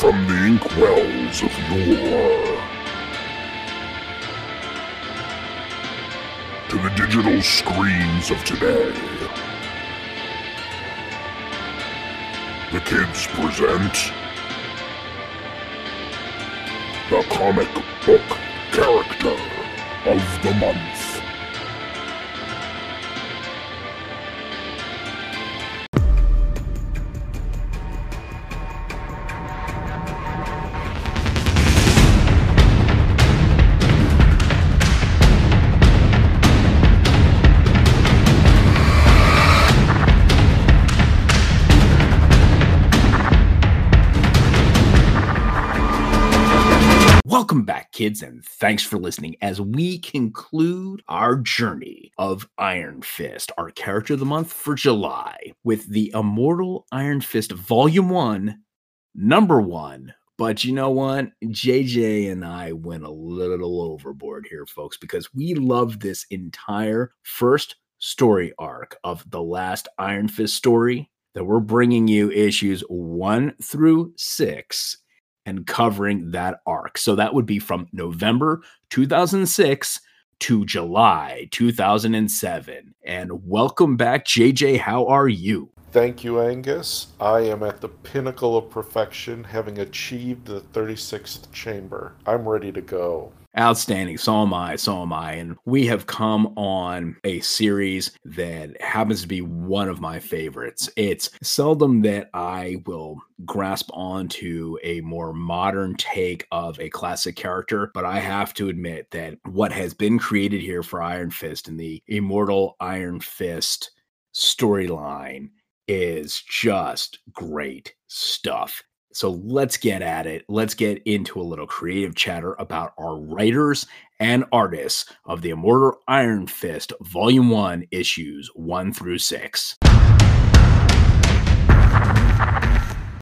From the inkwells of yore to the digital screens of today, the kids present the comic book character of the month. Welcome back, kids, and thanks for listening as we conclude our journey of Iron Fist, our character of the month for July, with the Immortal Iron Fist Volume 1, Number 1. But you know what? JJ and I went a little overboard here, folks, because we love this entire first story arc of the last Iron Fist story that we're bringing you issues 1 through 6 and covering that arc. So that would be from November 2006 to July 2007. And welcome back, JJ. How are you? Thank you, Angus. I am at the pinnacle of perfection, having achieved the 36th chamber. I'm ready to go. Outstanding. So am I. So am I. And we have come on a series that happens to be one of my favorites. It's seldom that I will grasp onto a more modern take of a classic character, but I have to admit that what has been created here for Iron Fist and the Immortal Iron Fist storyline is just great stuff. So let's get at it. Let's get into a little creative chatter about our writers and artists of the Immortal Iron Fist Volume 1 issues 1 through 6.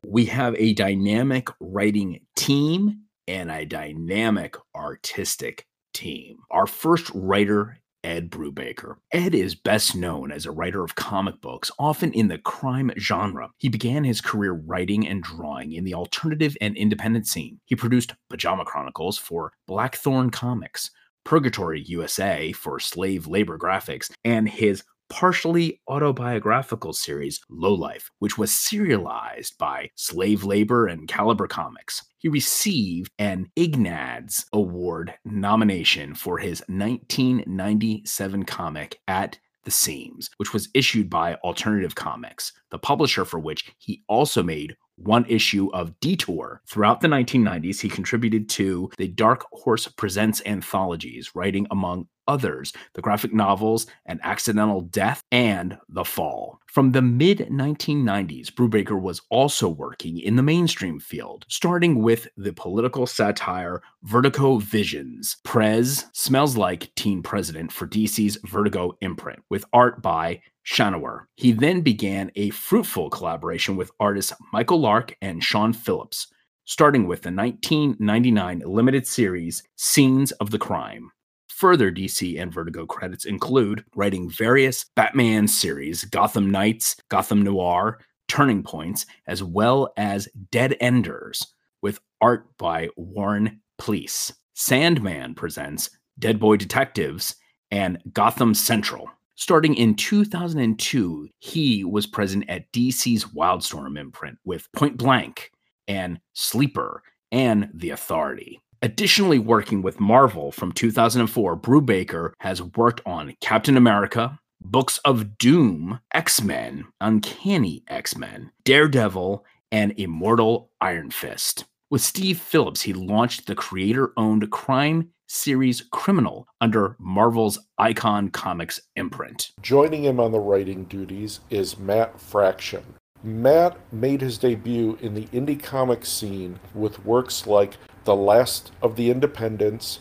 We have a dynamic writing team and a dynamic artistic team. Our first writer Ed Brubaker. Ed is best known as a writer of comic books, often in the crime genre. He began his career writing and drawing in the alternative and independent scene. He produced Pajama Chronicles for Blackthorn Comics, Purgatory USA for slave labor graphics, and his partially autobiographical series Lowlife, which was serialized by Slave Labor and Caliber Comics. He received an Ignatz Award nomination for his 1997 comic At the Seams, which was issued by Alternative Comics, the publisher for which he also made one issue of Detour. Throughout the 1990s, he contributed to the Dark Horse Presents anthologies, writing among others the graphic novels An Accidental Death and The Fall. From the mid 1990s, Brubaker was also working in the mainstream field, starting with the political satire Vertigo Visions. Prez smells like Teen President for DC's Vertigo imprint, with art by Shanower. He then began a fruitful collaboration with artists Michael Lark and Sean Phillips, starting with the 1999 limited series Scenes of the Crime. Further DC and Vertigo credits include writing various Batman series, Gotham Knights, Gotham Noir, Turning Points, as well as Dead Enders, with art by Warren Pleece. Sandman presents Dead Boy Detectives and Gotham Central. Starting in 2002, he was present at DC's Wildstorm imprint with Point Blank and Sleeper and The Authority. Additionally, working with Marvel from 2004, Brubaker has worked on Captain America, Books of Doom, X Men, Uncanny X Men, Daredevil, and Immortal Iron Fist. With Steve Phillips, he launched the creator owned crime series Criminal under Marvel's Icon Comics imprint. Joining him on the writing duties is Matt Fraction. Matt made his debut in the indie comic scene with works like The Last of the Independents,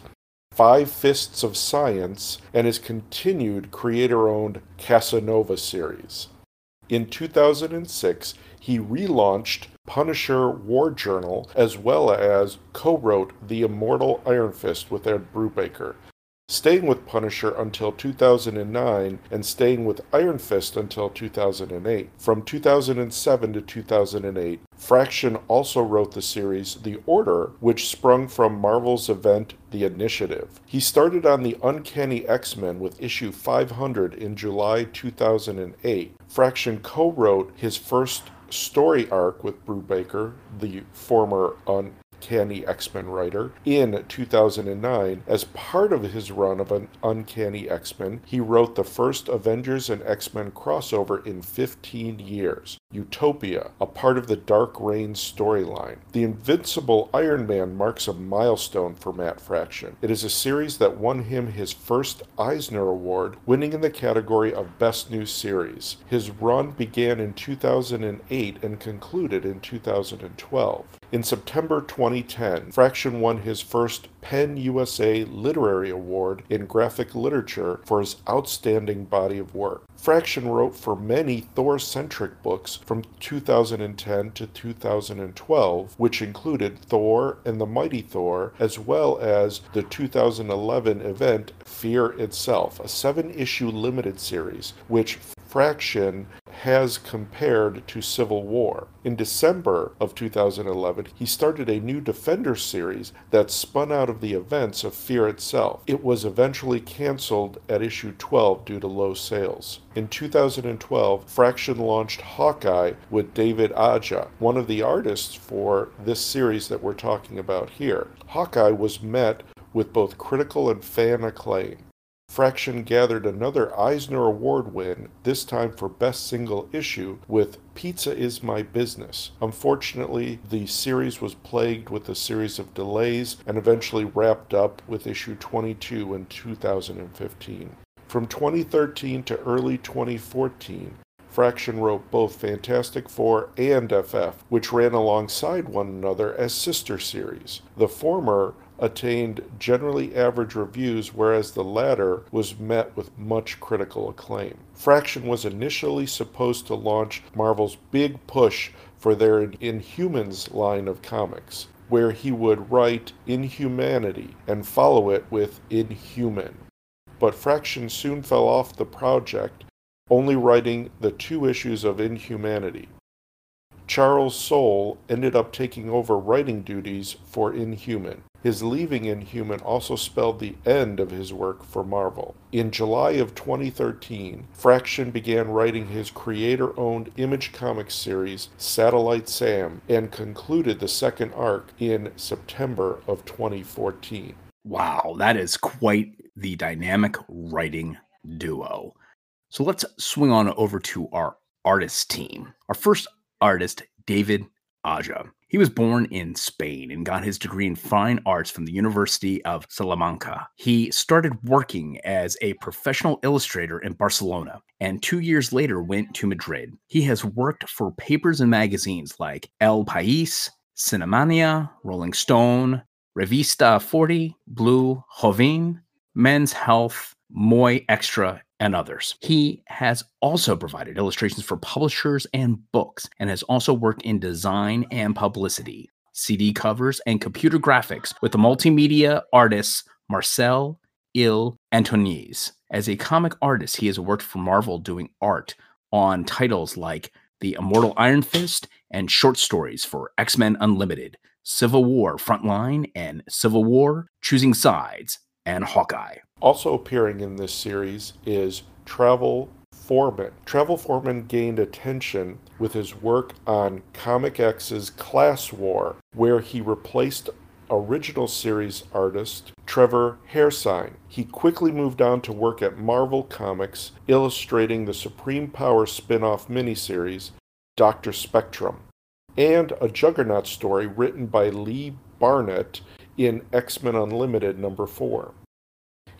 Five Fists of Science, and his continued creator owned Casanova series. In 2006, he relaunched Punisher War Journal as well as co wrote The Immortal Iron Fist with Ed Brubaker. staying with Punisher until 2009 and staying with Iron Fist until 2008. From 2007 to 2008, Fraction also wrote the series The Order, which sprung from Marvel's event The Initiative. He started on the Uncanny X Men with issue 500 in July 2008. Fraction co wrote his first story arc with Brubaker, the former un- Uncanny X Men writer. In 2009, as part of his run of an Uncanny X Men, he wrote the first Avengers and X Men crossover in 15 years. Utopia, a part of the Dark Reign storyline. The Invincible Iron Man marks a milestone for Matt Fraction. It is a series that won him his first Eisner Award, winning in the category of Best New Series. His run began in 2008 and concluded in 2012. In September 2010, Fraction won his first PEN USA Literary Award in graphic literature for his outstanding body of work. Fraction wrote for many Thor centric books from 2010 to 2012, which included Thor and the Mighty Thor, as well as the 2011 event Fear Itself, a seven issue limited series, which Fraction has compared to Civil War. In December of 2011, he started a new Defender series that spun out of the events of Fear itself. It was eventually canceled at issue 12 due to low sales. In 2012, Fraction launched Hawkeye with David Aja, one of the artists for this series that we're talking about here. Hawkeye was met with both critical and fan acclaim. Fraction gathered another Eisner Award win, this time for Best Single Issue, with Pizza is My Business. Unfortunately, the series was plagued with a series of delays and eventually wrapped up with issue 22 in 2015. From 2013 to early 2014, Fraction wrote both Fantastic Four and FF, which ran alongside one another as sister series. The former attained generally average reviews, whereas the latter was met with much critical acclaim. Fraction was initially supposed to launch Marvel's big push for their Inhumans line of comics, where he would write Inhumanity and follow it with Inhuman. But Fraction soon fell off the project, only writing the two issues of Inhumanity. Charles Soule ended up taking over writing duties for Inhuman. His leaving Inhuman also spelled the end of his work for Marvel. In July of 2013, Fraction began writing his creator owned Image Comics series, Satellite Sam, and concluded the second arc in September of 2014. Wow, that is quite the dynamic writing duo. So let's swing on over to our artist team. Our first artist, David Aja. He was born in Spain and got his degree in fine arts from the University of Salamanca. He started working as a professional illustrator in Barcelona and two years later went to Madrid. He has worked for papers and magazines like El País, Cinemania, Rolling Stone, Revista 40, Blue, Joven, Men's Health, Moy Extra, and others. He has also provided illustrations for publishers and books, and has also worked in design and publicity, CD covers, and computer graphics with the multimedia artists Marcel Il Antoniz. As a comic artist, he has worked for Marvel doing art on titles like The Immortal Iron Fist and short stories for X Men Unlimited, Civil War Frontline, and Civil War Choosing Sides, and Hawkeye. Also appearing in this series is Travel Foreman. Travel Foreman gained attention with his work on Comic X's Class War, where he replaced original series artist Trevor Hairsine. He quickly moved on to work at Marvel Comics, illustrating the Supreme Power spin off miniseries, Dr. Spectrum, and a Juggernaut story written by Lee Barnett in X Men Unlimited number 4.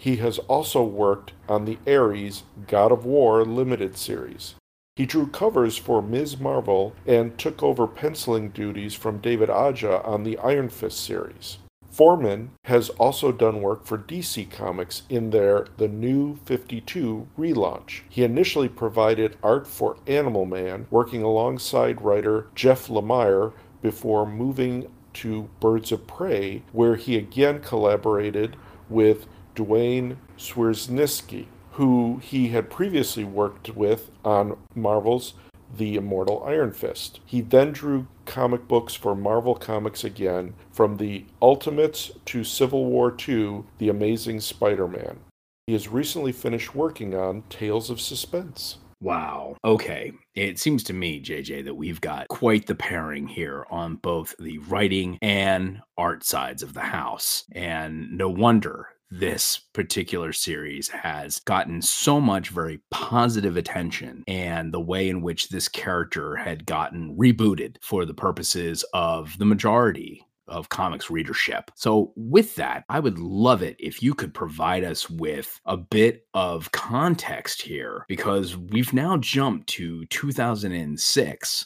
He has also worked on the Ares God of War limited series. He drew covers for Ms. Marvel and took over penciling duties from David Aja on the Iron Fist series. Foreman has also done work for DC Comics in their The New 52 relaunch. He initially provided art for Animal Man, working alongside writer Jeff Lemire before moving to Birds of Prey, where he again collaborated with Duane Swierczynski, who he had previously worked with on Marvel's The Immortal Iron Fist. He then drew comic books for Marvel Comics again, from the Ultimates to Civil War II, The Amazing Spider Man. He has recently finished working on Tales of Suspense. Wow. Okay. It seems to me, JJ, that we've got quite the pairing here on both the writing and art sides of the house. And no wonder this particular series has gotten so much very positive attention and the way in which this character had gotten rebooted for the purposes of the majority of comics readership. So, with that, I would love it if you could provide us with a bit of context here because we've now jumped to 2006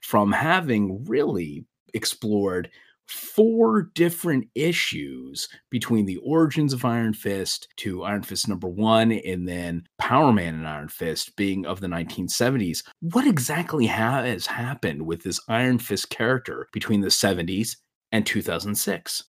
from having really explored four different issues between the origins of Iron Fist to Iron Fist number one, and then Power Man and Iron Fist being of the 1970s. What exactly has happened with this Iron Fist character between the 70s and 2006?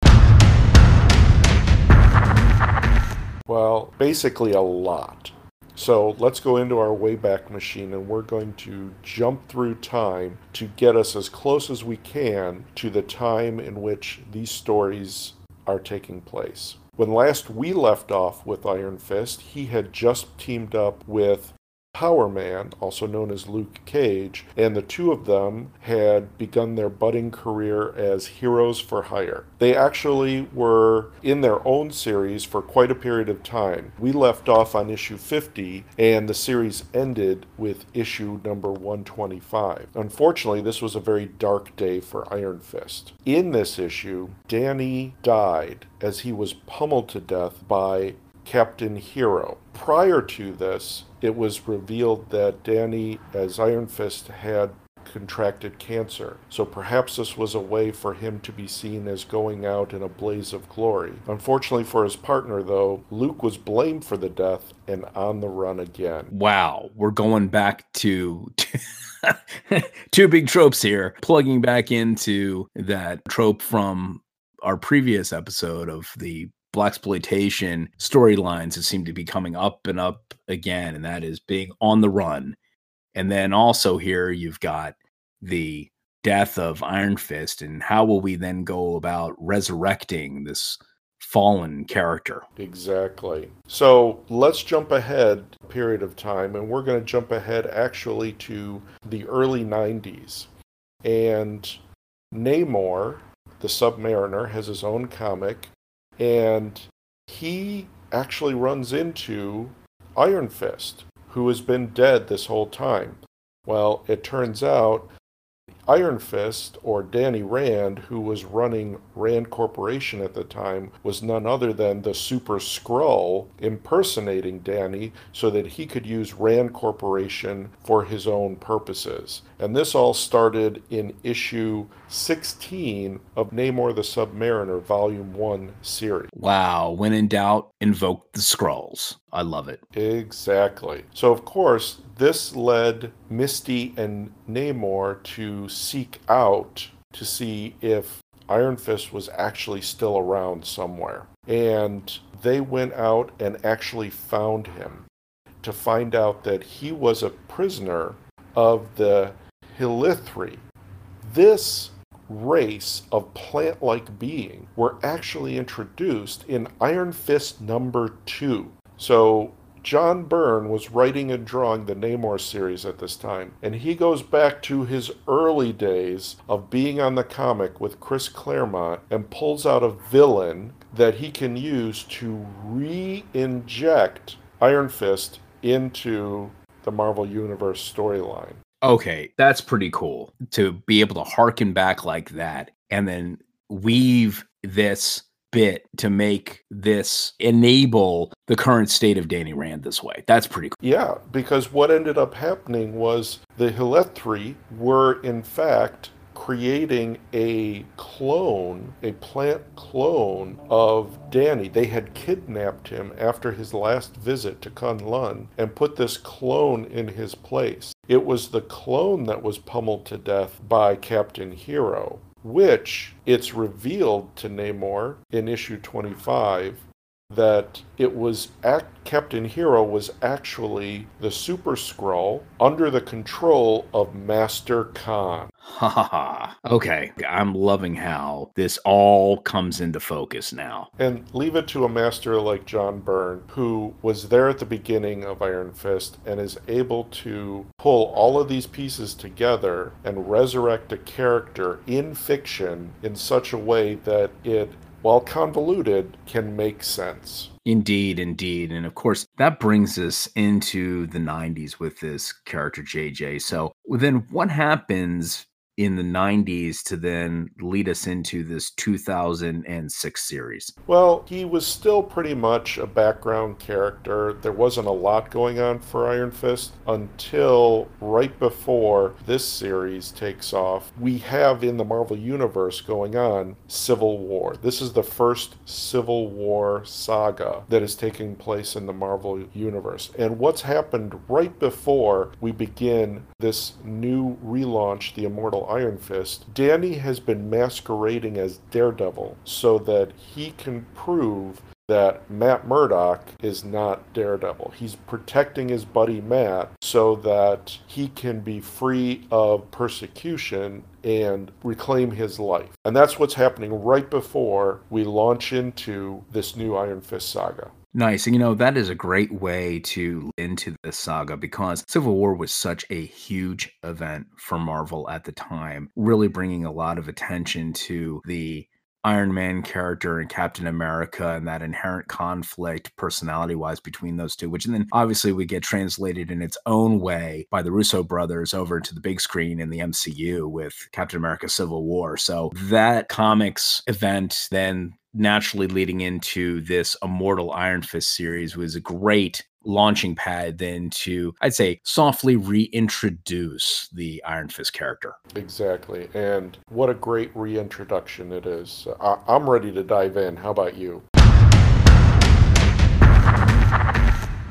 Well, basically a lot. So let's go into our Wayback Machine and we're going to jump through time to get us as close as we can to the time in which these stories are taking place. When last we left off with Iron Fist, he had just teamed up with Power Man, also known as Luke Cage, and the two of them had begun their budding career as heroes for hire. They actually were in their own series for quite a period of time. We left off on issue 50, and the series ended with issue number 125. Unfortunately, this was a very dark day for Iron Fist. In this issue, Danny died as he was pummeled to death by Captain Hero. Prior to this, it was revealed that Danny, as Iron Fist, had contracted cancer. So perhaps this was a way for him to be seen as going out in a blaze of glory. Unfortunately for his partner, though, Luke was blamed for the death and on the run again. Wow, we're going back to. two big tropes here, plugging back into that trope from our previous episode of the blaxploitation storylines that seem to be coming up and up again, and that is being on the run. And then also here you've got the death of Iron Fist, and how will we then go about resurrecting this fallen character? Exactly. So let's jump ahead a period of time, and we're going to jump ahead actually to the early 90s. And Namor, the Submariner, has his own comic and he actually runs into Iron Fist, who has been dead this whole time. Well, it turns out Iron Fist, or Danny Rand, who was running Rand Corporation at the time, was none other than the Super Skrull impersonating Danny so that he could use Rand Corporation for his own purposes. And this all started in issue 16 of Namor the Submariner, Volume 1 series. Wow. When in doubt, invoke the Skrulls. I love it. Exactly. So, of course, this led Misty and Namor to seek out to see if Iron Fist was actually still around somewhere. And they went out and actually found him to find out that he was a prisoner of the Hellithri. This race of plant like being were actually introduced in Iron Fist number two. So John Byrne was writing and drawing the Namor series at this time, and he goes back to his early days of being on the comic with Chris Claremont and pulls out a villain that he can use to re inject Iron Fist into the Marvel Universe storyline. Okay, that's pretty cool to be able to harken back like that and then weave this bit to make this enable the current state of Danny Rand this way. That's pretty cool. Yeah, because what ended up happening was the Hellithri were in fact creating a clone, a plant clone of Danny. They had kidnapped him after his last visit to Kunlun and put this clone in his place. It was the clone that was pummeled to death by Captain Hero which it's revealed to Namor in issue 25 that it was act, Captain Hero was actually the Super Skrull under the control of Master Khan. Ha ha ha. Okay, I'm loving how this all comes into focus now. And leave it to a master like John Byrne, who was there at the beginning of Iron Fist and is able to pull all of these pieces together and resurrect a character in fiction in such a way that it while convoluted, can make sense. Indeed, indeed. And of course, that brings us into the 90s with this character JJ. So then what happens in the 90s to then lead us into this 2006 series? Well, he was still pretty much a background character. There wasn't a lot going on for Iron Fist until right before this series takes off. We have in the Marvel Universe going on Civil War. This is the first Civil War saga that is taking place in the Marvel Universe. And what's happened right before we begin this new relaunch, The Immortal Iron Fist, Danny has been masquerading as Daredevil so that he can prove that Matt Murdock is not Daredevil. He's protecting his buddy Matt so that he can be free of persecution and reclaim his life. And that's what's happening right before we launch into this new Iron Fist saga. Nice. And you know, that is a great way to into the saga because Civil War was such a huge event for Marvel at the time, really bringing a lot of attention to the Iron Man character and Captain America and that inherent conflict personality wise between those two, which and then obviously we get translated in its own way by the Russo brothers over to the big screen in the MCU with Captain America Civil War. So that comics event then naturally leading into this Immortal Iron Fist series was a great launching pad then to, I'd say, softly reintroduce the Iron Fist character. Exactly. And what a great reintroduction it is. I- I'm ready to dive in. How about you?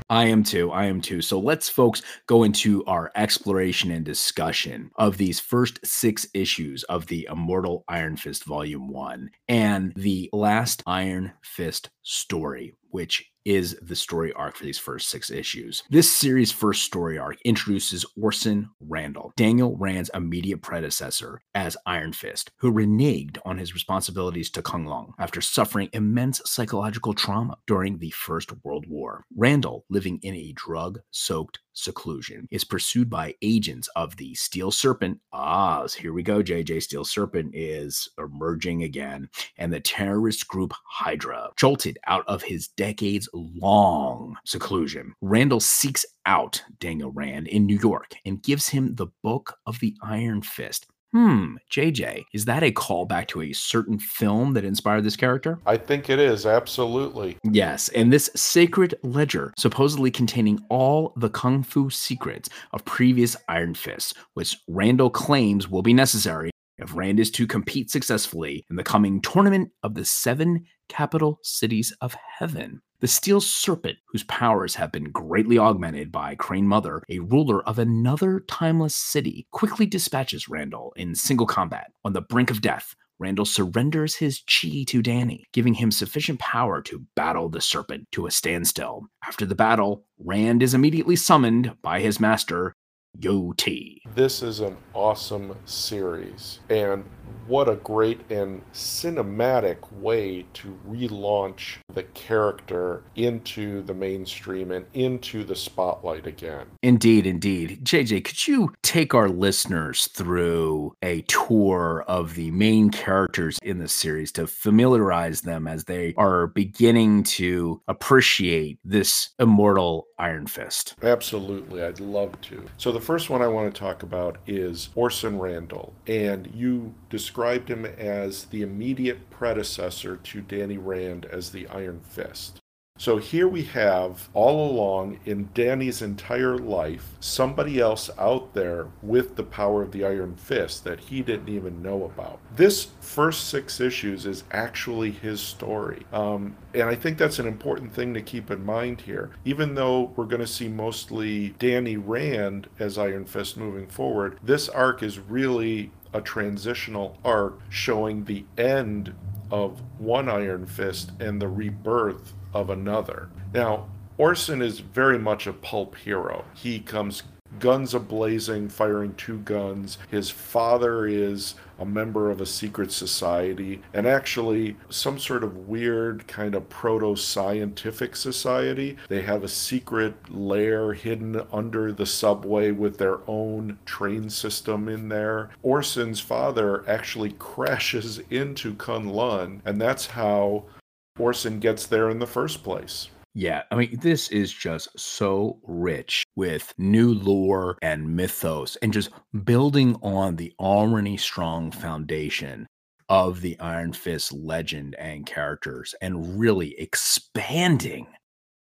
I am too. I am too. So let's, folks, go into our exploration and discussion of these first six issues of the Immortal Iron Fist Volume 1 and the last Iron Fist story, which is the story arc for these first six issues. This series' first story arc introduces Orson Randall, Daniel Rand's immediate predecessor as Iron Fist, who reneged on his responsibilities to Kunlun after suffering immense psychological trauma during the First World War. Randall, living in a drug soaked seclusion, is pursued by agents of the Steel Serpent. Ah, here we go, JJ. Steel Serpent is emerging again, and the terrorist group Hydra. Jolted out of his decades long seclusion, Randall seeks out Daniel Rand in New York and gives him the Book of the Iron Fist. Hmm, JJ, is that a callback to a certain film that inspired this character? I think it is, absolutely. Yes, and this sacred ledger, supposedly containing all the kung fu secrets of previous Iron Fists, which Randall claims will be necessary if Rand is to compete successfully in the coming tournament of the seven capital cities of heaven. The Steel Serpent, whose powers have been greatly augmented by Crane Mother, a ruler of another timeless city, quickly dispatches Randall in single combat. On the brink of death, Randall surrenders his chi to Danny, giving him sufficient power to battle the serpent to a standstill. After the battle, Rand is immediately summoned by his master, Yu-Ti. This is an awesome series, and what a great and cinematic way to relaunch the character into the mainstream and into the spotlight again. Indeed, indeed. JJ, could you take our listeners through a tour of the main characters in the series to familiarize them as they are beginning to appreciate this immortal Iron Fist? Absolutely, I'd love to. So, the first one I want to talk about is Orson Randall, and you described him as the immediate predecessor to Danny Rand as the Iron Fist. So here we have all along in Danny's entire life somebody else out there with the power of the Iron Fist that he didn't even know about. This first six issues is actually his story. Um, and I think that's an important thing to keep in mind here. Even though we're going to see mostly Danny Rand as Iron Fist moving forward, this arc is really a transitional arc showing the end of one Iron Fist and the rebirth of another. Now, Orson is very much a pulp hero. He comes guns ablazing, firing two guns. His father is a member of a secret society and actually some sort of weird kind of proto scientific society. They have a secret lair hidden under the subway with their own train system in there. Orson's father actually crashes into Kunlun, and that's how Orson gets there in the first place. Yeah, I mean, this is just so rich with new lore and mythos and just building on the already strong foundation of the Iron Fist legend and characters and really expanding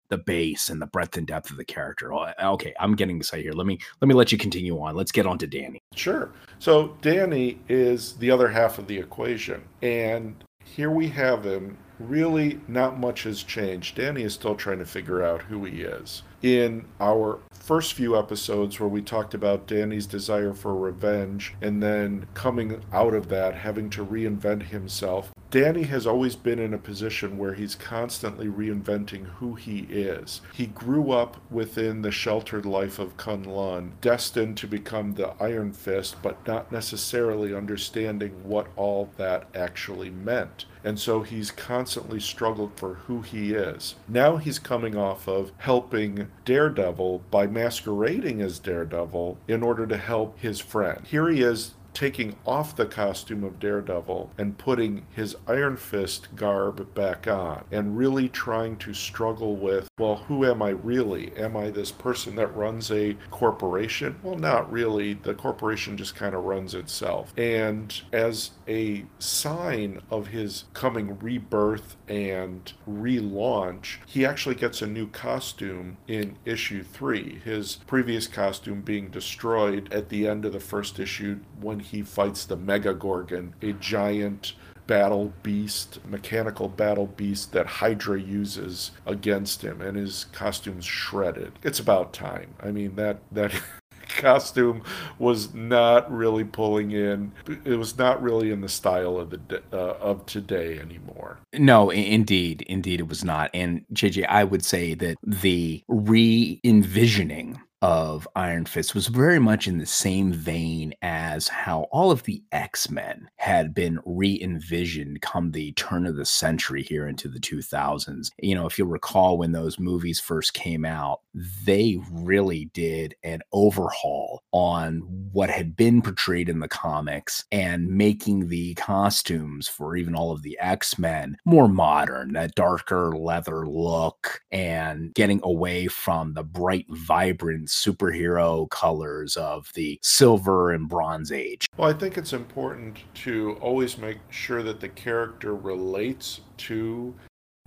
the base and the breadth and depth of the character. Oh, uh, okay, I'm getting excited here. Let me let me let you continue on. Let's get on to Danny. Sure. So Danny is the other half of the equation. And here we have him really not much has changed. Danny is still trying to figure out who he is. In our first few episodes, where we talked about Danny's desire for revenge and then coming out of that, having to reinvent himself, Danny has always been in a position where he's constantly reinventing who he is. He grew up within the sheltered life of Kunlun, destined to become the Iron Fist, but not necessarily understanding what all that actually meant and so he's constantly struggled for who he is. Now he's coming off of helping Daredevil by masquerading as Daredevil in order to help his friend. Here he is taking off the costume of Daredevil and putting his Iron Fist garb back on and really trying to struggle with, well, who am I really? Am I this person that runs a corporation? Well, not really. The corporation just kind of runs itself. And as a sign of his coming rebirth and relaunch, he actually gets a new costume in issue three. His previous costume being destroyed at the end of the first issue when he fights the Mecha Gorgon, a giant battle beast, mechanical battle beast that Hydra uses against him, and his costume's shredded. It's about time. I mean that that costume was not really pulling in. It was not really in the style of the uh, of today anymore. No, indeed, indeed, it was not. And JJ, I would say that the re envisioning of Iron Fist was very much in the same vein as how all of the X Men had been re envisioned come the turn of the century here into the 2000s. You know, if you'll recall when those movies first came out, they really did an overhaul on what had been portrayed in the comics and making the costumes for even all of the X Men more modern, that darker leather look, and getting away from the bright, vibrant superhero colors of the silver and bronze age. Well, I think it's important to always make sure that the character relates to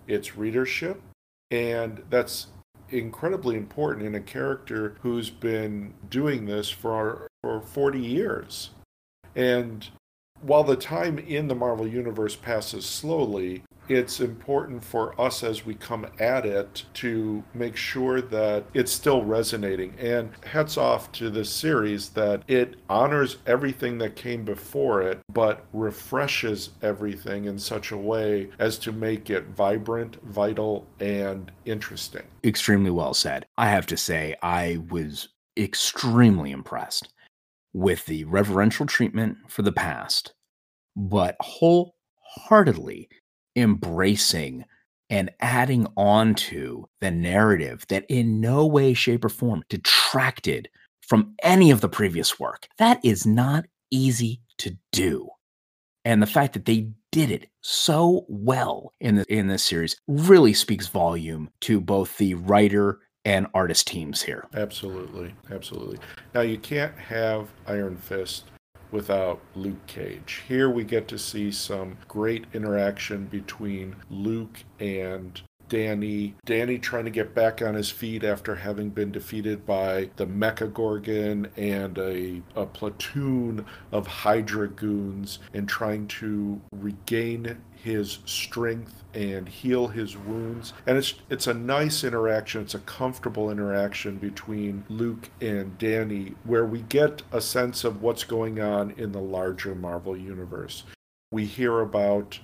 its readership. And that's incredibly important in a character who's been doing this for, for 40 years. And while the time in the Marvel Universe passes slowly, it's important for us as we come at it to make sure that it's still resonating. And hats off to this series that it honors everything that came before it, but refreshes everything in such a way as to make it vibrant, vital, and interesting. Extremely well said. I have to say, I was extremely impressed with the reverential treatment for the past, but wholeheartedly embracing and adding on to the narrative that in no way, shape, or form detracted from any of the previous work. That is not easy to do. And the fact that they did it so well in the, in this series really speaks volume to both the writer and artist teams here. Absolutely, absolutely. Now you can't have Iron Fist without Luke Cage. Here we get to see some great interaction between Luke and Danny. Danny trying to get back on his feet after having been defeated by the Mecha Gorgon and a, a platoon of Hydra goons and trying to regain his strength and heal his wounds. And it's it's a nice interaction. It's a comfortable interaction between Luke and Danny where we get a sense of what's going on in the larger Marvel universe. We hear about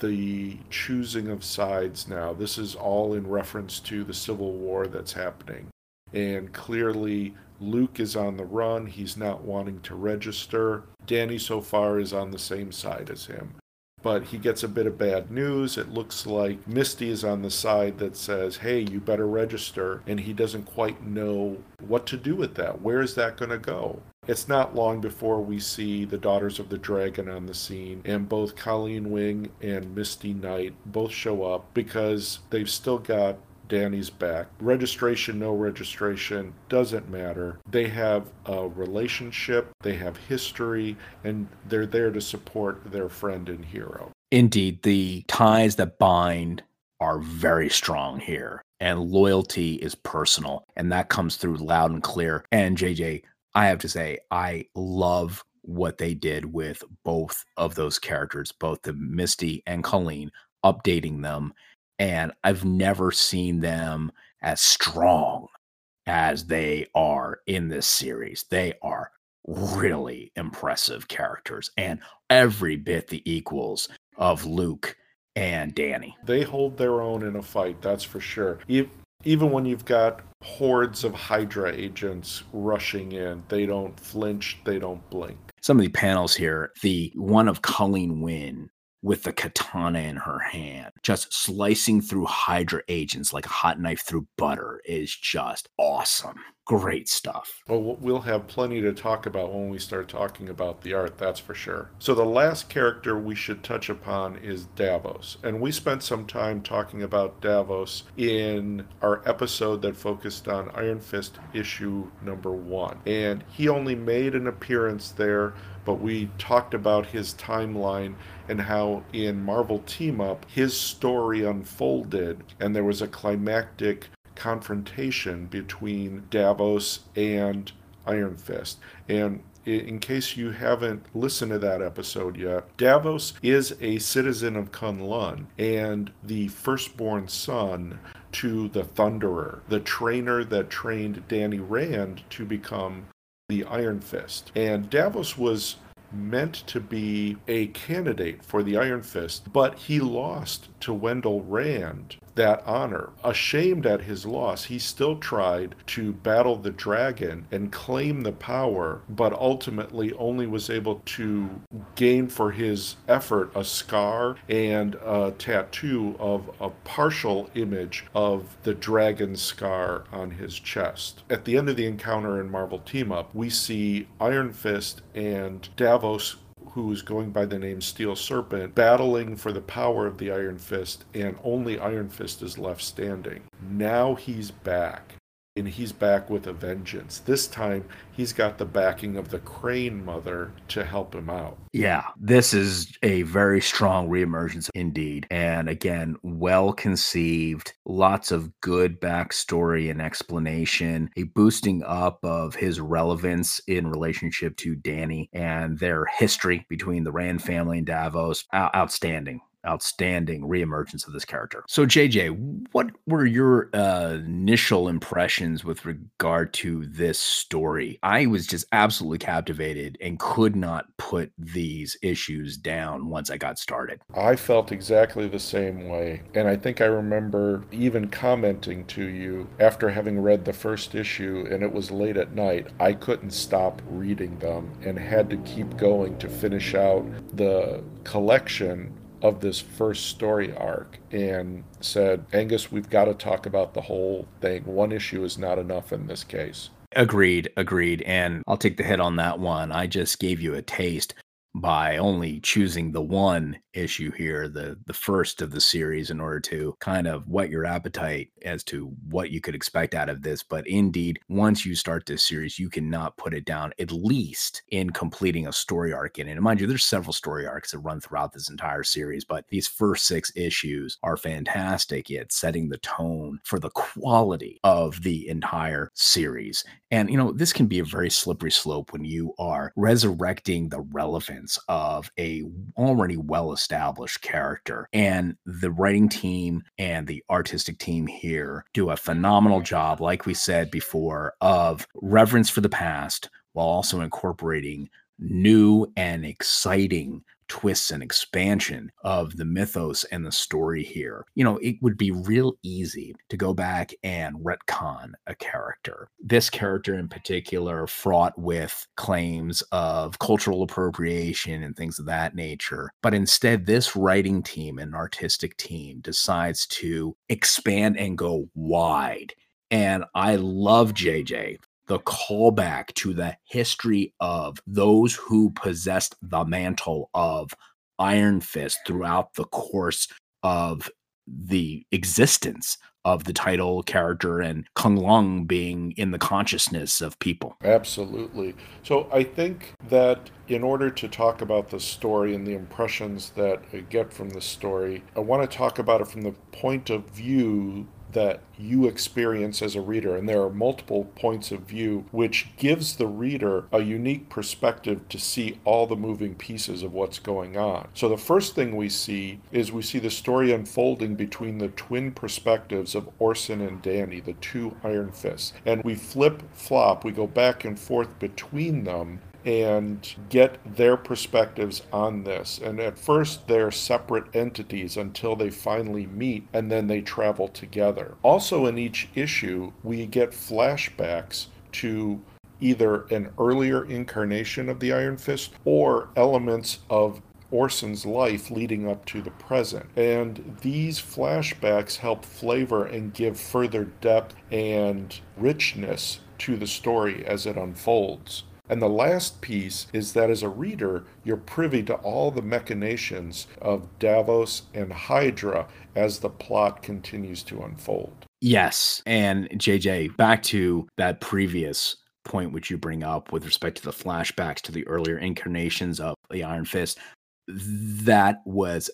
the choosing of sides now. This is all in reference to the Civil War that's happening. And clearly, Luke is on the run. He's not wanting to register. Danny, so far, is on the same side as him. But he gets a bit of bad news. It looks like Misty is on the side that says, hey, you better register. And he doesn't quite know what to do with that. Where is that going to go? It's not long before we see the Daughters of the Dragon on the scene, and both Colleen Wing and Misty Knight both show up because they've still got Danny's back. Registration, no registration, doesn't matter. They have a relationship, they have history, and they're there to support their friend and hero. Indeed, the ties that bind are very strong here, and loyalty is personal, and that comes through loud and clear. And JJ, I have to say, I love what they did with both of those characters, both the Misty and Colleen, updating them and I've never seen them as strong as they are in this series. They are really impressive characters and every bit the equals of Luke and Danny. They hold their own in a fight, that's for sure. Even when you've got hordes of Hydra agents rushing in, they don't flinch, they don't blink. Some of the panels here, the one of Colleen Wing with the katana in her hand, just slicing through Hydra agents like a hot knife through butter is just awesome. Great stuff. Well, we'll have plenty to talk about when we start talking about the art, that's for sure. So, the last character we should touch upon is Davos. And we spent some time talking about Davos in our episode that focused on Iron Fist issue number one. And he only made an appearance there but we talked about his timeline and how in Marvel Team Up his story unfolded and there was a climactic confrontation between Davos and Iron Fist. And in case you haven't listened to that episode yet, Davos is a citizen of Kunlun and the firstborn son to the Thunderer, the trainer that trained Danny Rand to become the Iron Fist. And Davos was meant to be a candidate for the Iron Fist, but he lost to Wendell Rand that honor. Ashamed at his loss, he still tried to battle the dragon and claim the power, but ultimately only was able to gain for his effort a scar and a tattoo of a partial image of the dragon scar on his chest. At the end of the encounter in Marvel Team Up, we see Iron Fist and Davos who is going by the name Steel Serpent, battling for the power of the Iron Fist, and only Iron Fist is left standing. Now he's back and he's back with a vengeance. This time, he's got the backing of the Crane mother to help him out. Yeah, this is a very strong reemergence indeed. And again, well conceived, lots of good backstory and explanation, a boosting up of his relevance in relationship to Danny and their history between the Rand family and Davos. outstanding outstanding reemergence of this character. So, JJ, what were your uh, initial impressions with regard to this story? I was just absolutely captivated and could not put these issues down once I got started. I felt exactly the same way. And I think I remember even commenting to you after having read the first issue and it was late at night. I couldn't stop reading them and had to keep going to finish out the collection of this first story arc and said, Angus, we've got to talk about the whole thing. One issue is not enough in this case. Agreed, agreed. And I'll take the hit on that one. I just gave you a taste by only choosing the one issue here, the the first of the series, in order to kind of whet your appetite as to what you could expect out of this. But indeed, once you start this series, you cannot put it down, at least in completing a story arc in it. And mind you, there's several story arcs that run throughout this entire series, but these first six issues are fantastic at setting the tone for the quality of the entire series. And you know, this can be a very slippery slope when you are resurrecting the relevance of a already well established character. And the writing team and the artistic team here do a phenomenal job, like we said before, of reverence for the past while also incorporating new and exciting twists and expansion of the mythos and the story here. You know, it would be real easy to go back and retcon a character. This character in particular, fraught with claims of cultural appropriation and things of that nature. But instead, this writing team and artistic team decides to expand and go wide. And I love JJ the callback to the history of those who possessed the mantle of Iron Fist throughout the course of the existence of the title character and Kunlun being in the consciousness of people. Absolutely. So I think that in order to talk about the story and the impressions that I get from the story, I want to talk about it from the point of view that you experience as a reader. And there are multiple points of view, which gives the reader a unique perspective to see all the moving pieces of what's going on. So the first thing we see is we see the story unfolding between the twin perspectives of Orson and Danny, the two Iron Fists. And we flip flop, we go back and forth between them and get their perspectives on this. And at first, they're separate entities until they finally meet and then they travel together. Also, in each issue, we get flashbacks to either an earlier incarnation of the Iron Fist or elements of Orson's life leading up to the present. And these flashbacks help flavor and give further depth and richness to the story as it unfolds. And the last piece is that as a reader, you're privy to all the machinations of Davos and Hydra as the plot continues to unfold. Yes. And JJ, back to that previous point which you bring up with respect to the flashbacks to the earlier incarnations of the Iron Fist, that was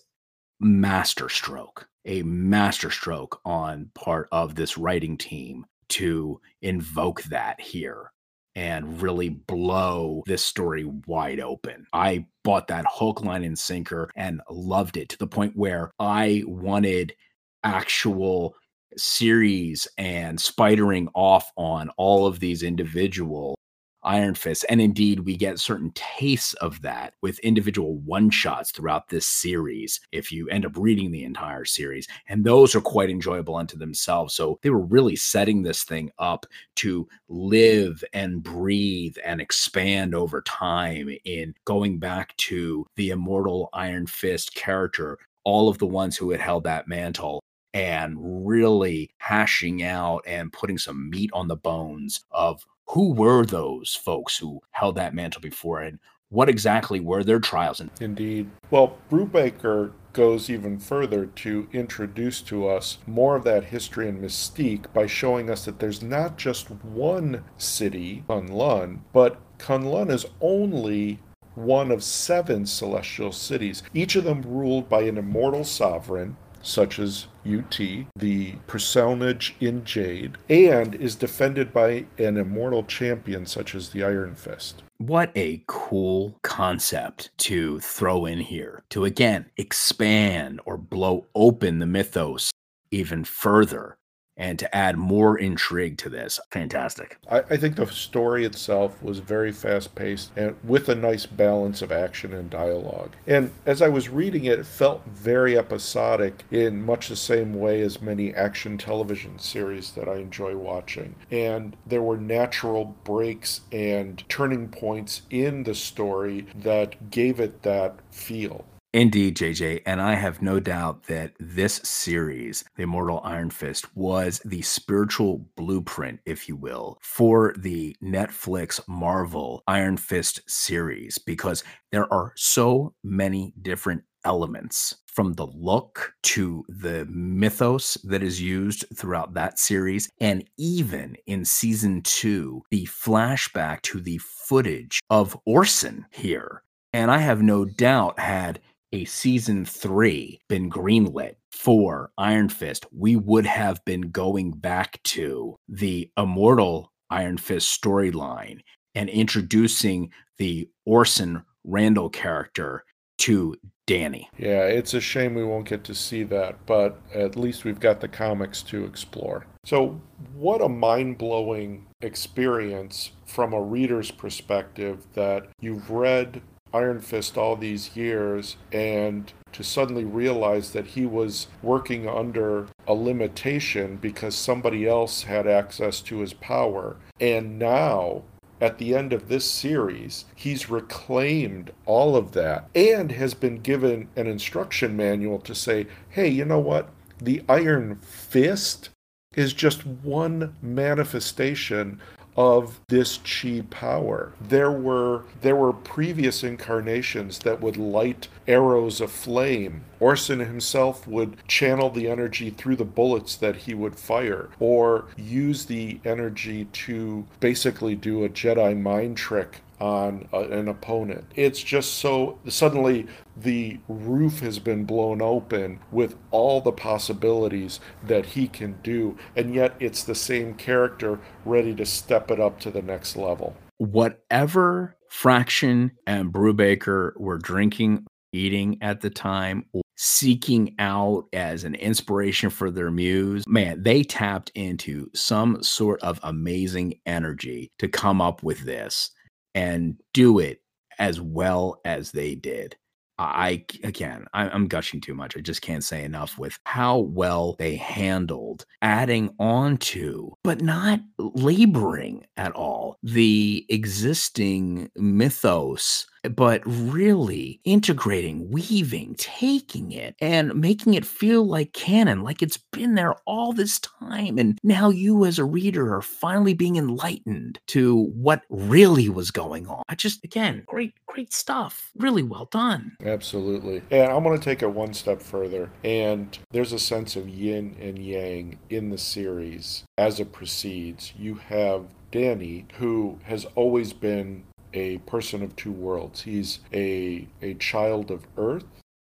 masterstroke, a masterstroke on part of this writing team to invoke that here and really blow this story wide open. I bought that hook, line, and sinker and loved it to the point where I wanted actual series and spidering off on all of these individual Iron Fist. And indeed, we get certain tastes of that with individual one shots throughout this series if you end up reading the entire series. And those are quite enjoyable unto themselves. So they were really setting this thing up to live and breathe and expand over time in going back to the immortal Iron Fist character all of the ones who had held that mantle and really hashing out and putting some meat on the bones of who were those folks who held that mantle before and what exactly were their trials? And Indeed. Well, Brubaker goes even further to introduce to us more of that history and mystique by showing us that there's not just one city, Kunlun, but Kunlun is only one of seven celestial cities, each of them ruled by an immortal sovereign such as Yu-Ti, the personage in Jade, and is defended by an immortal champion such as the Iron Fist. What a cool concept to throw in here to again expand or blow open the mythos even further and to add more intrigue to this. Fantastic. I, I think the story itself was very fast paced and with a nice balance of action and dialogue. And as I was reading it, it felt very episodic in much the same way as many action television series that I enjoy watching. And there were natural breaks and turning points in the story that gave it that feel. Indeed, JJ, and I have no doubt that this series, The Immortal Iron Fist, was the spiritual blueprint, if you will, for the Netflix Marvel Iron Fist series because there are so many different elements from the look to the mythos that is used throughout that series. And even in season two, the flashback to the footage of Orson here. And I have no doubt had a season three been greenlit for Iron Fist, we would have been going back to the immortal Iron Fist storyline and introducing the Orson Randall character to Danny. Yeah, it's a shame we won't get to see that, but at least we've got the comics to explore. So, what a mind blowing experience from a reader's perspective that you've read Iron Fist all these years and to suddenly realize that he was working under a limitation because somebody else had access to his power. And now, at the end of this series, he's reclaimed all of that and has been given an instruction manual to say, hey, you know what? The Iron Fist is just one manifestation of this chi power. There were there were previous incarnations that would light arrows of flame. Orson himself would channel the energy through the bullets that he would fire or use the energy to basically do a Jedi mind trick on a, an opponent. It's just so suddenly the roof has been blown open with all the possibilities that he can do, and yet it's the same character ready to step it up to the next level. Whatever Fraction and Brubaker were drinking, eating at the time, seeking out as an inspiration for their muse, man, they tapped into some sort of amazing energy to come up with this and do it as well as they did. I again, I'm gushing too much. I just can't say enough with how well they handled adding on to, but not laboring at all, the existing mythos but really integrating, weaving, taking it and making it feel like canon, like it's been there all this time. And now you, as a reader, are finally being enlightened to what really was going on. I just, again, great, great stuff. Really well done. Absolutely. And I'm going to take it one step further. And there's a sense of yin and yang in the series as it proceeds. You have Danny, who has always been a person of two worlds. He's a, a child of Earth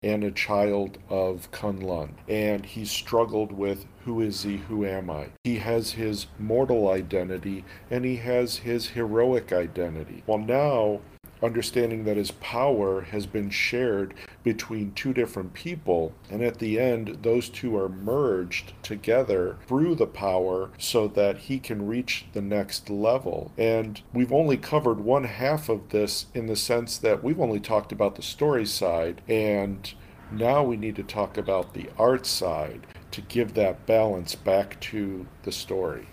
and a child of Kunlun. And he struggled with who is he, who am I? He has his mortal identity and he has his heroic identity. Well, now understanding that his power has been shared between two different people. And at the end, those two are merged together through the power so that he can reach the next level. And we've only covered one half of this in the sense that we've only talked about the story side. And now we need to talk about the art side to give that balance back to the story.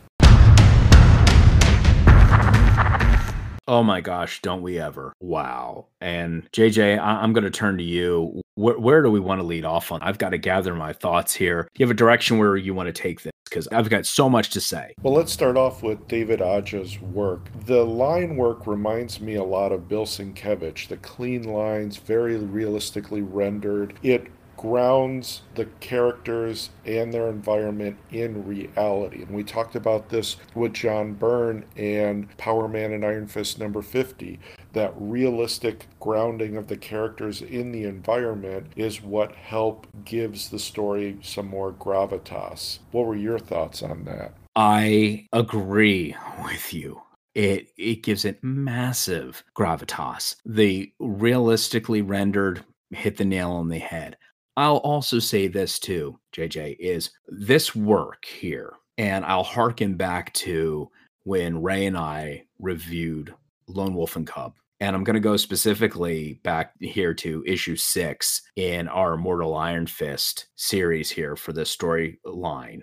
Oh my gosh, don't we ever? Wow. And JJ, I- am going to turn to you. Where, where do we want to lead off on? I've got to gather my thoughts here. You have a direction where you want to take this? Because I've got so much to say. Well, let's start off with David Aja's work. The line work reminds me a lot of Bill Sienkiewicz. The clean lines, very realistically rendered. It grounds the characters and their environment in reality. And we talked about this with John Byrne and Power Man and Iron Fist number 50. That realistic grounding of the characters in the environment is what help gives the story some more gravitas. What were your thoughts on that? I agree with you it it gives it massive gravitas. The realistically rendered hit the nail on the head. I'll also say this too, JJ, is this work here, and I'll harken back to when Ray and I reviewed Lone Wolf and Cub. And I'm going to go specifically back here to issue six in our Mortal Iron Fist series here for this storyline.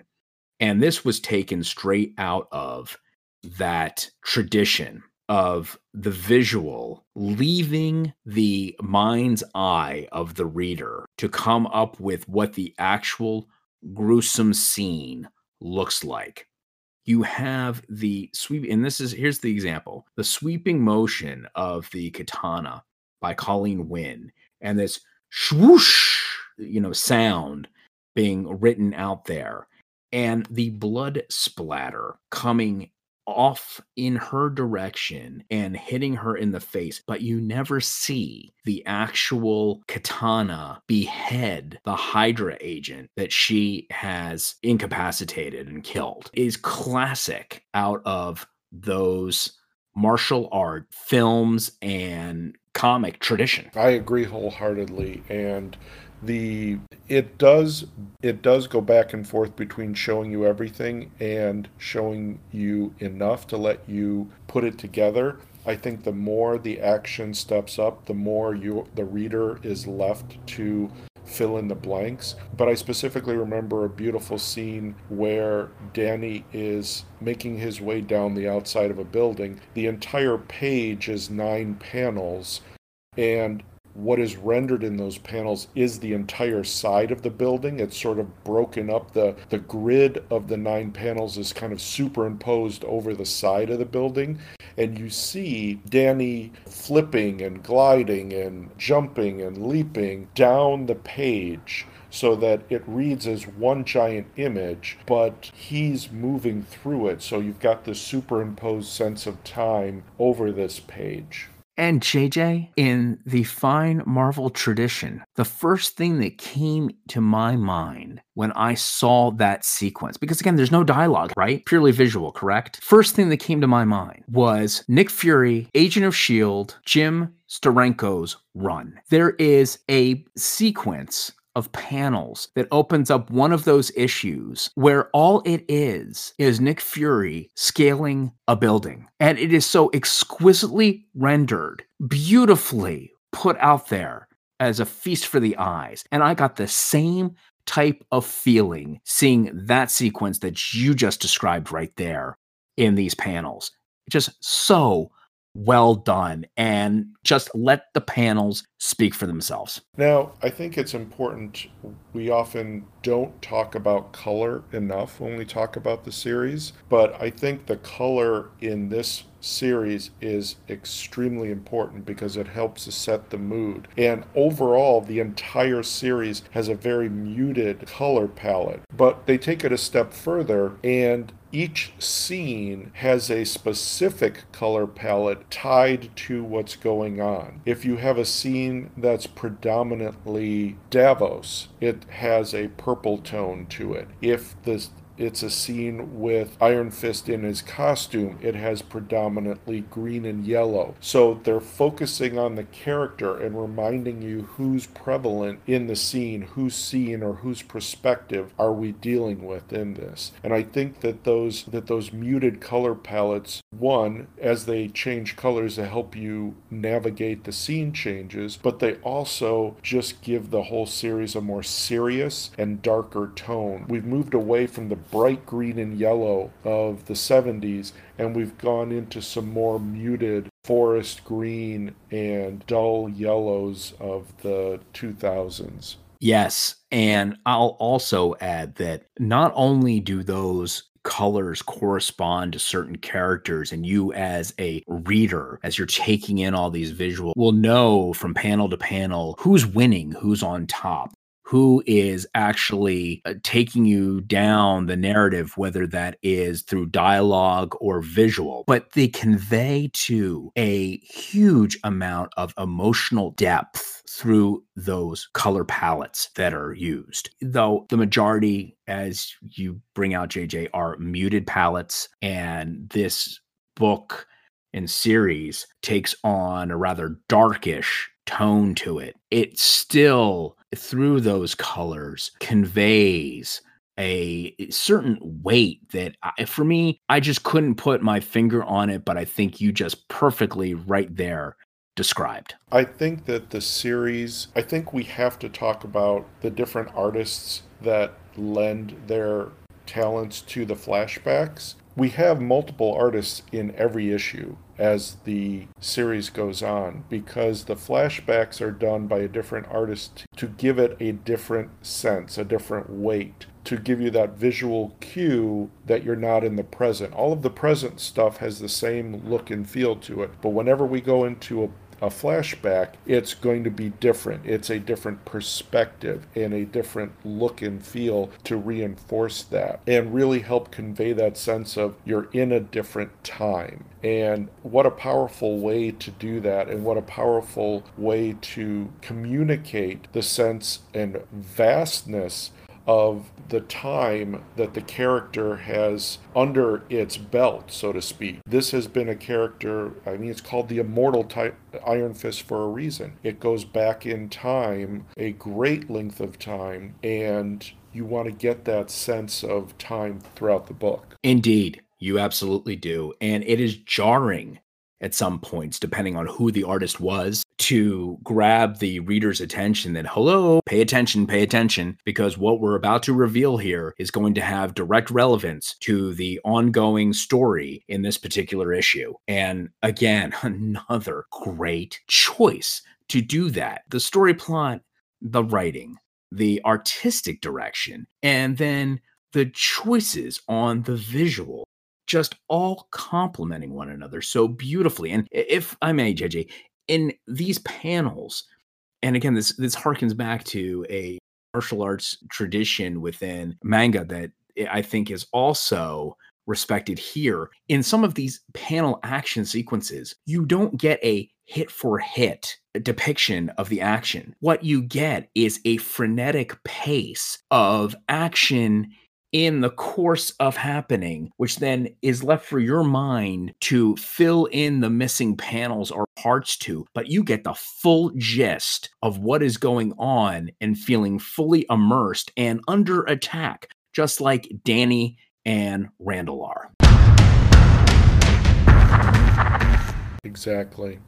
And this was taken straight out of that tradition of the visual leaving the mind's eye of the reader to come up with what the actual gruesome scene looks like. You have the sweep, and this is here's the example the sweeping motion of the katana by Colleen Wing, and this swoosh, you know, sound being written out there, and the blood splatter coming off in her direction and hitting her in the face, but you never see the actual katana behead the Hydra agent that she has incapacitated and killed. It is classic out of those martial art films and comic tradition. I agree wholeheartedly. And the it does it does go back and forth between showing you everything and showing you enough to let you put it together I think the more the action steps up, the more you the reader is left to fill in the blanks. But I specifically remember a beautiful scene where Danny is making his way down the outside of a building. The entire page is nine panels, and what is rendered in those panels is the entire side of the building. It's sort of broken up. The, the grid of the nine panels is kind of superimposed over the side of the building. And you see Danny flipping and gliding and jumping and leaping down the page so that it reads as one giant image, but he's moving through it. So you've got this superimposed sense of time over this page. And JJ, in the fine Marvel tradition, the first thing that came to my mind when I saw that sequence, because again, there's no dialogue, right? Purely visual, correct? First thing that came to my mind was Nick Fury, Agent of S.H.I.E.L.D., Jim Steranko's run. There is a sequence of panels that opens up one of those issues where all it is is Nick Fury scaling a building. And it is so exquisitely rendered, beautifully put out there as a feast for the eyes. And I got the same type of feeling seeing that sequence that you just described right there in these panels. Just so well done and just let the panels speak for themselves. Now, I think it's important. We often don't talk about color enough when we talk about the series, but I think the color in this series is extremely important because it helps to set the mood. And overall, the entire series has a very muted color palette, but they take it a step further and each scene has a specific color palette tied to what's going on. If you have a scene that's predominantly Davos, it has a purple tone to it. If the it's a scene with Iron Fist in his costume. It has predominantly green and yellow. So they're focusing on the character and reminding you who's prevalent in the scene, whose scene or whose perspective are we dealing with in this. And I think that those that those muted color palettes, one, as they change colors to help you navigate the scene changes, but they also just give the whole series a more serious and darker tone. We've moved away from the bright green and yellow of the 70s, and we've gone into some more muted forest green and dull yellows of the 2000s. Yes. And I'll also add that not only do those colors correspond to certain characters and you as a reader as you're taking in all these visuals will know from panel to panel who's winning who's on top who is actually uh, taking you down the narrative, whether that is through dialogue or visual. But they convey to a huge amount of emotional depth through those color palettes that are used. Though the majority, as you bring out JJ, are muted palettes, and this book and series takes on a rather darkish tone to it. It still, through those colors, conveys a certain weight that I, for me, I just couldn't put my finger on it, but I think you just perfectly right there described. I think that the series, I think we have to talk about the different artists that lend their talents to the flashbacks. We have multiple artists in every issue as the series goes on because the flashbacks are done by a different artist to give it a different sense, a different weight, to give you that visual cue that you're not in the present. All of the present stuff has the same look and feel to it, but whenever we go into a a flashback, it's going to be different. It's a different perspective and a different look and feel to reinforce that and really help convey that sense of you're in a different time. And what a powerful way to do that, and what a powerful way to communicate the sense and vastness of the time that the character has under its belt, so to speak. This has been a character, I mean, it's called the immortal type Iron Fist for a reason. It goes back in time a great length of time, and you want to get that sense of time throughout the book. Indeed, you absolutely do. And it is jarring at some points, depending on who the artist was, to grab the reader's attention that, hello, pay attention, pay attention, because what we're about to reveal here is going to have direct relevance to the ongoing story in this particular issue. And again, another great choice to do that. The story plot, the writing, the artistic direction, and then the choices on the visual just all complementing one another so beautifully. And if I may, JJ, in these panels, and again, this this harkens back to a martial arts tradition within manga that I think is also respected here. In some of these panel action sequences, you don't get a hit for hit depiction of the action. What you get is a frenetic pace of action in the course of happening, which then is left for your mind to fill in the missing panels or parts to. But you get the full gist of what is going on and feeling fully immersed and under attack, just like Danny and Randall are. Exactly.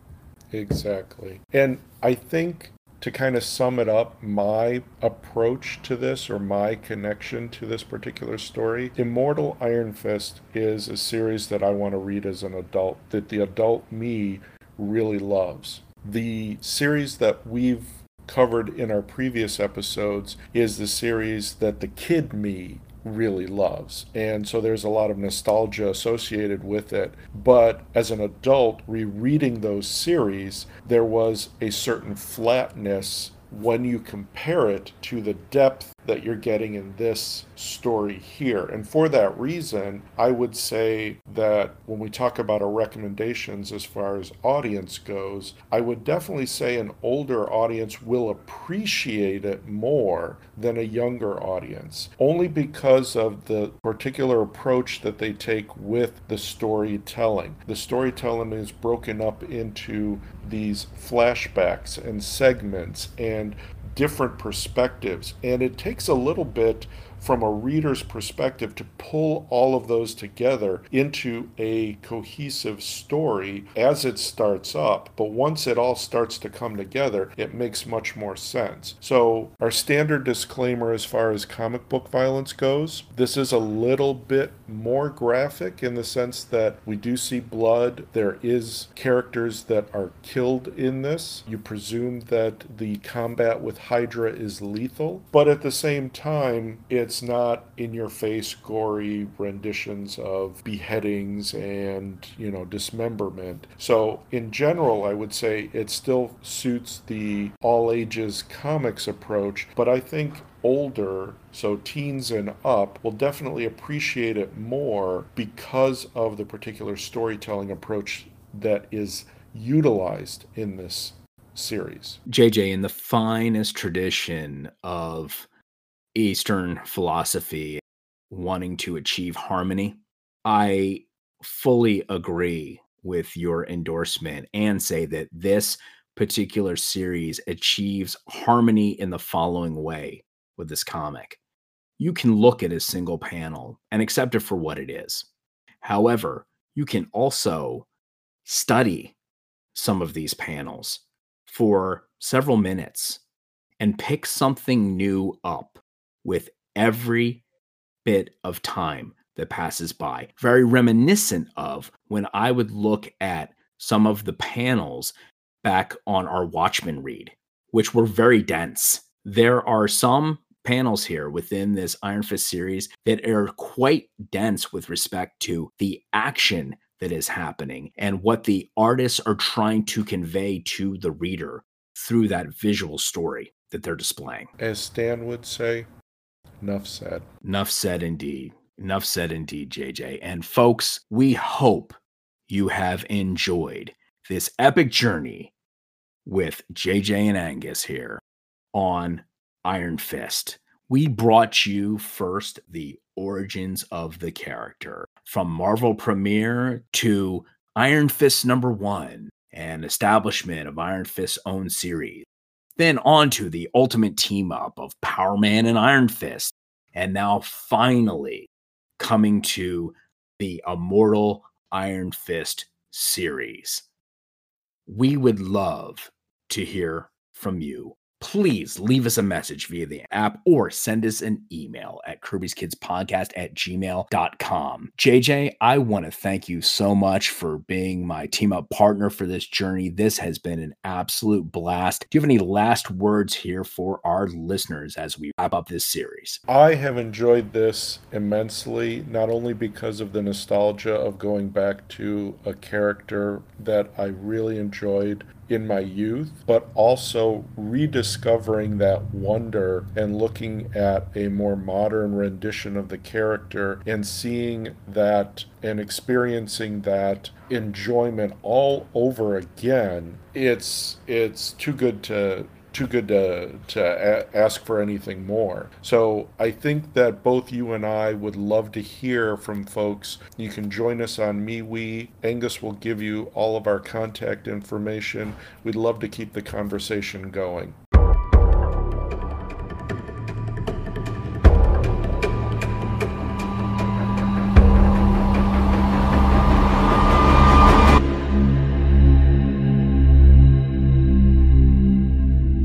Exactly. And I think to kind of sum it up, my approach to this or my connection to this particular story, Immortal Iron Fist is a series that I want to read as an adult, that the adult me really loves. The series that we've covered in our previous episodes is the series that the kid me really loves. And so there's a lot of nostalgia associated with it. But as an adult, rereading those series, there was a certain flatness when you compare it to the depth that you're getting in this story here. And for that reason, I would say that when we talk about our recommendations as far as audience goes, I would definitely say an older audience will appreciate it more than a younger audience, only because of the particular approach that they take with the storytelling. The storytelling is broken up into these flashbacks and segments and different perspectives. And it takes a little bit from a reader's perspective to pull all of those together into a cohesive story as it starts up. But once it all starts to come together, it makes much more sense. So, our standard disclaimer as far as comic book violence goes this is a little bit more graphic in the sense that we do see blood. There is characters that are killed in this. You presume that the combat with Hydra is lethal, but at the same time, it's it's not in your face gory renditions of beheadings and you know dismemberment so in general i would say it still suits the all ages comics approach but i think older, so teens and up, will definitely appreciate it more because of the particular storytelling approach that is utilized in this series. JJ, in the finest tradition of Eastern philosophy wanting to achieve harmony. I fully agree with your endorsement and say that this particular series achieves harmony in the following way with this comic. You can look at a single panel and accept it for what it is. However, you can also study some of these panels for several minutes and pick something new up with every bit of time that passes by. Very reminiscent of when I would look at some of the panels back on our Watchmen read, which were very dense. There are some panels here within this Iron Fist series that are quite dense with respect to the action that is happening and what the artists are trying to convey to the reader through that visual story that they're displaying. As Stan would say, Enough said. Enough said indeed. Enough said indeed, JJ. And folks, we hope you have enjoyed this epic journey with JJ and Angus here on Iron Fist. We brought you first the origins of the character from Marvel Premiere to Iron Fist number one and establishment of Iron Fist's own series. Then on to the ultimate team up of Power Man and Iron Fist. And now finally coming to the Immortal Iron Fist series. We would love to hear from you please leave us a message via the app or send us an email at Kirby's Kids Podcast at gmail.com. JJ, I want to thank you so much for being my team up partner for this journey. This has been an absolute blast. Do you have any last words here for our listeners as we wrap up this series? I have enjoyed this immensely, not only because of the nostalgia of going back to a character that I really enjoyed in my youth, but also rediscovering that wonder and looking at a more modern rendition of the character and seeing that and experiencing that enjoyment all over again. It's it's too good to too good to, to a- ask for anything more. So I think that both you and I would love to hear from folks. You can join us on MeWe. Angus will give you all of our contact information. We'd love to keep the conversation going.